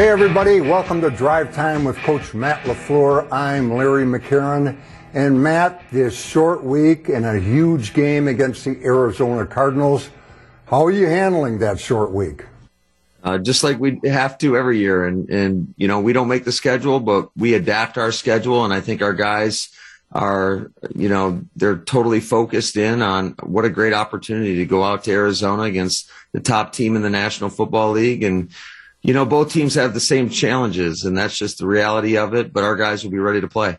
Hey, everybody. Welcome to Drive Time with Coach Matt LaFleur. I'm Larry McCarren. And Matt, this short week and a huge game against the Arizona Cardinals. How are you handling that short week? Uh, just like we have to every year. And, and, you know, we don't make the schedule, but we adapt our schedule. And I think our guys are, you know, they're totally focused in on what a great opportunity to go out to Arizona against the top team in the National Football League. And, you know, both teams have the same challenges, and that's just the reality of it. But our guys will be ready to play.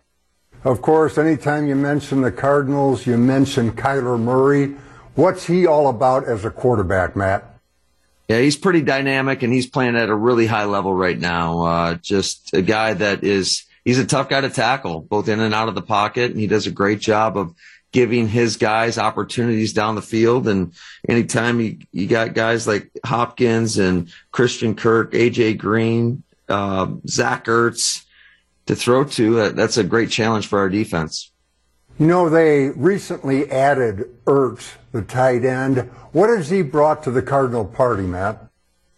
Of course, anytime you mention the Cardinals, you mention Kyler Murray. What's he all about as a quarterback, Matt? Yeah, he's pretty dynamic, and he's playing at a really high level right now. Uh, just a guy that is. He's a tough guy to tackle, both in and out of the pocket, and he does a great job of giving his guys opportunities down the field. And anytime you, you got guys like Hopkins and Christian Kirk, AJ Green, uh, Zach Ertz to throw to, that's a great challenge for our defense. You know, they recently added Ertz, the tight end. What has he brought to the Cardinal party, Matt?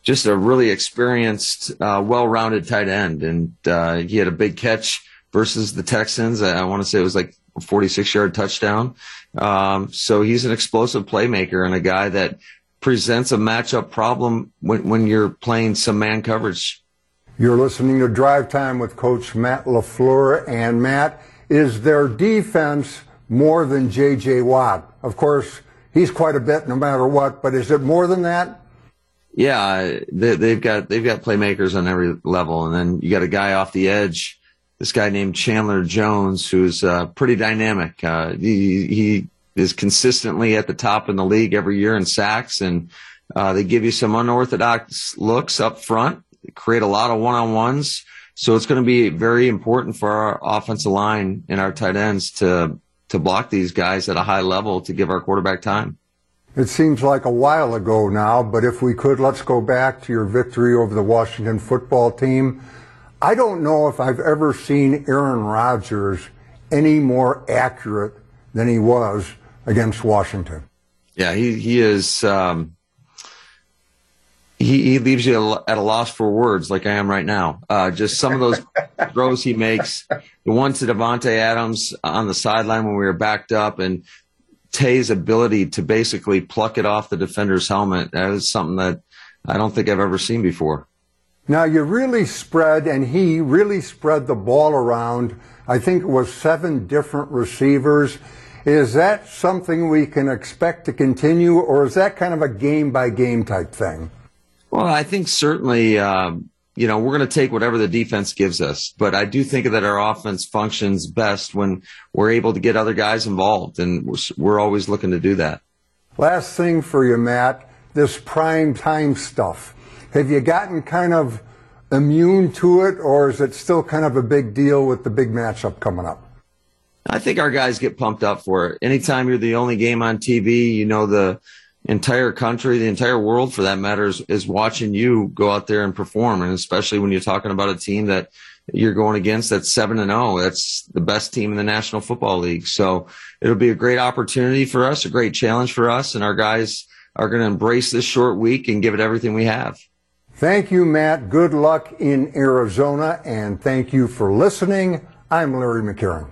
Just a really experienced, uh, well-rounded tight end, and uh, he had a big catch versus the Texans. I, I want to say it was like 46 yard touchdown. Um, so he's an explosive playmaker and a guy that presents a matchup problem when, when you're playing some man coverage. You're listening to Drive Time with Coach Matt LaFleur. And Matt, is their defense more than J.J. Watt? Of course, he's quite a bit no matter what, but is it more than that? Yeah, they, have got they've got playmakers on every level, and then you got a guy off the edge this guy named Chandler Jones, who's uh, pretty dynamic. Uh, he, he is consistently at the top in the league every year in sacks, and uh, they give you some unorthodox looks up front, create a lot of one on ones. So it's going to be very important for our offensive line and our tight ends to to block these guys at a high level to give our quarterback time. It seems like a while ago now, but if we could, let's go back to your victory over the Washington football team. I don't know if I've ever seen Aaron Rodgers any more accurate than he was against Washington. Yeah, he he is. Um, he he leaves you at a loss for words, like I am right now. Uh, just some of those throws he makes. The one to Davante Adams on the sideline when we were backed up, and Tay's ability to basically pluck it off the defender's helmet. That is something that I don't think I've ever seen before. Now, you really spread, and he really spread the ball around. I think it was seven different receivers. Is that something we can expect to continue, or is that kind of a game by game type thing? Well, I think certainly, um, you know, we're going to take whatever the defense gives us, but I do think that our offense functions best when we're able to get other guys involved, and we're, we're always looking to do that. Last thing for you, Matt, this prime time stuff. Have you gotten kind of immune to it, or is it still kind of a big deal with the big matchup coming up? I think our guys get pumped up for it. Anytime you're the only game on TV, you know, the entire country, the entire world for that matter is, is watching you go out there and perform. And especially when you're talking about a team that you're going against that's seven and zero. Oh. That's the best team in the National Football League. So it'll be a great opportunity for us, a great challenge for us, and our guys are going to embrace this short week and give it everything we have. Thank you, Matt. Good luck in Arizona, and thank you for listening. I'm Larry McCarren.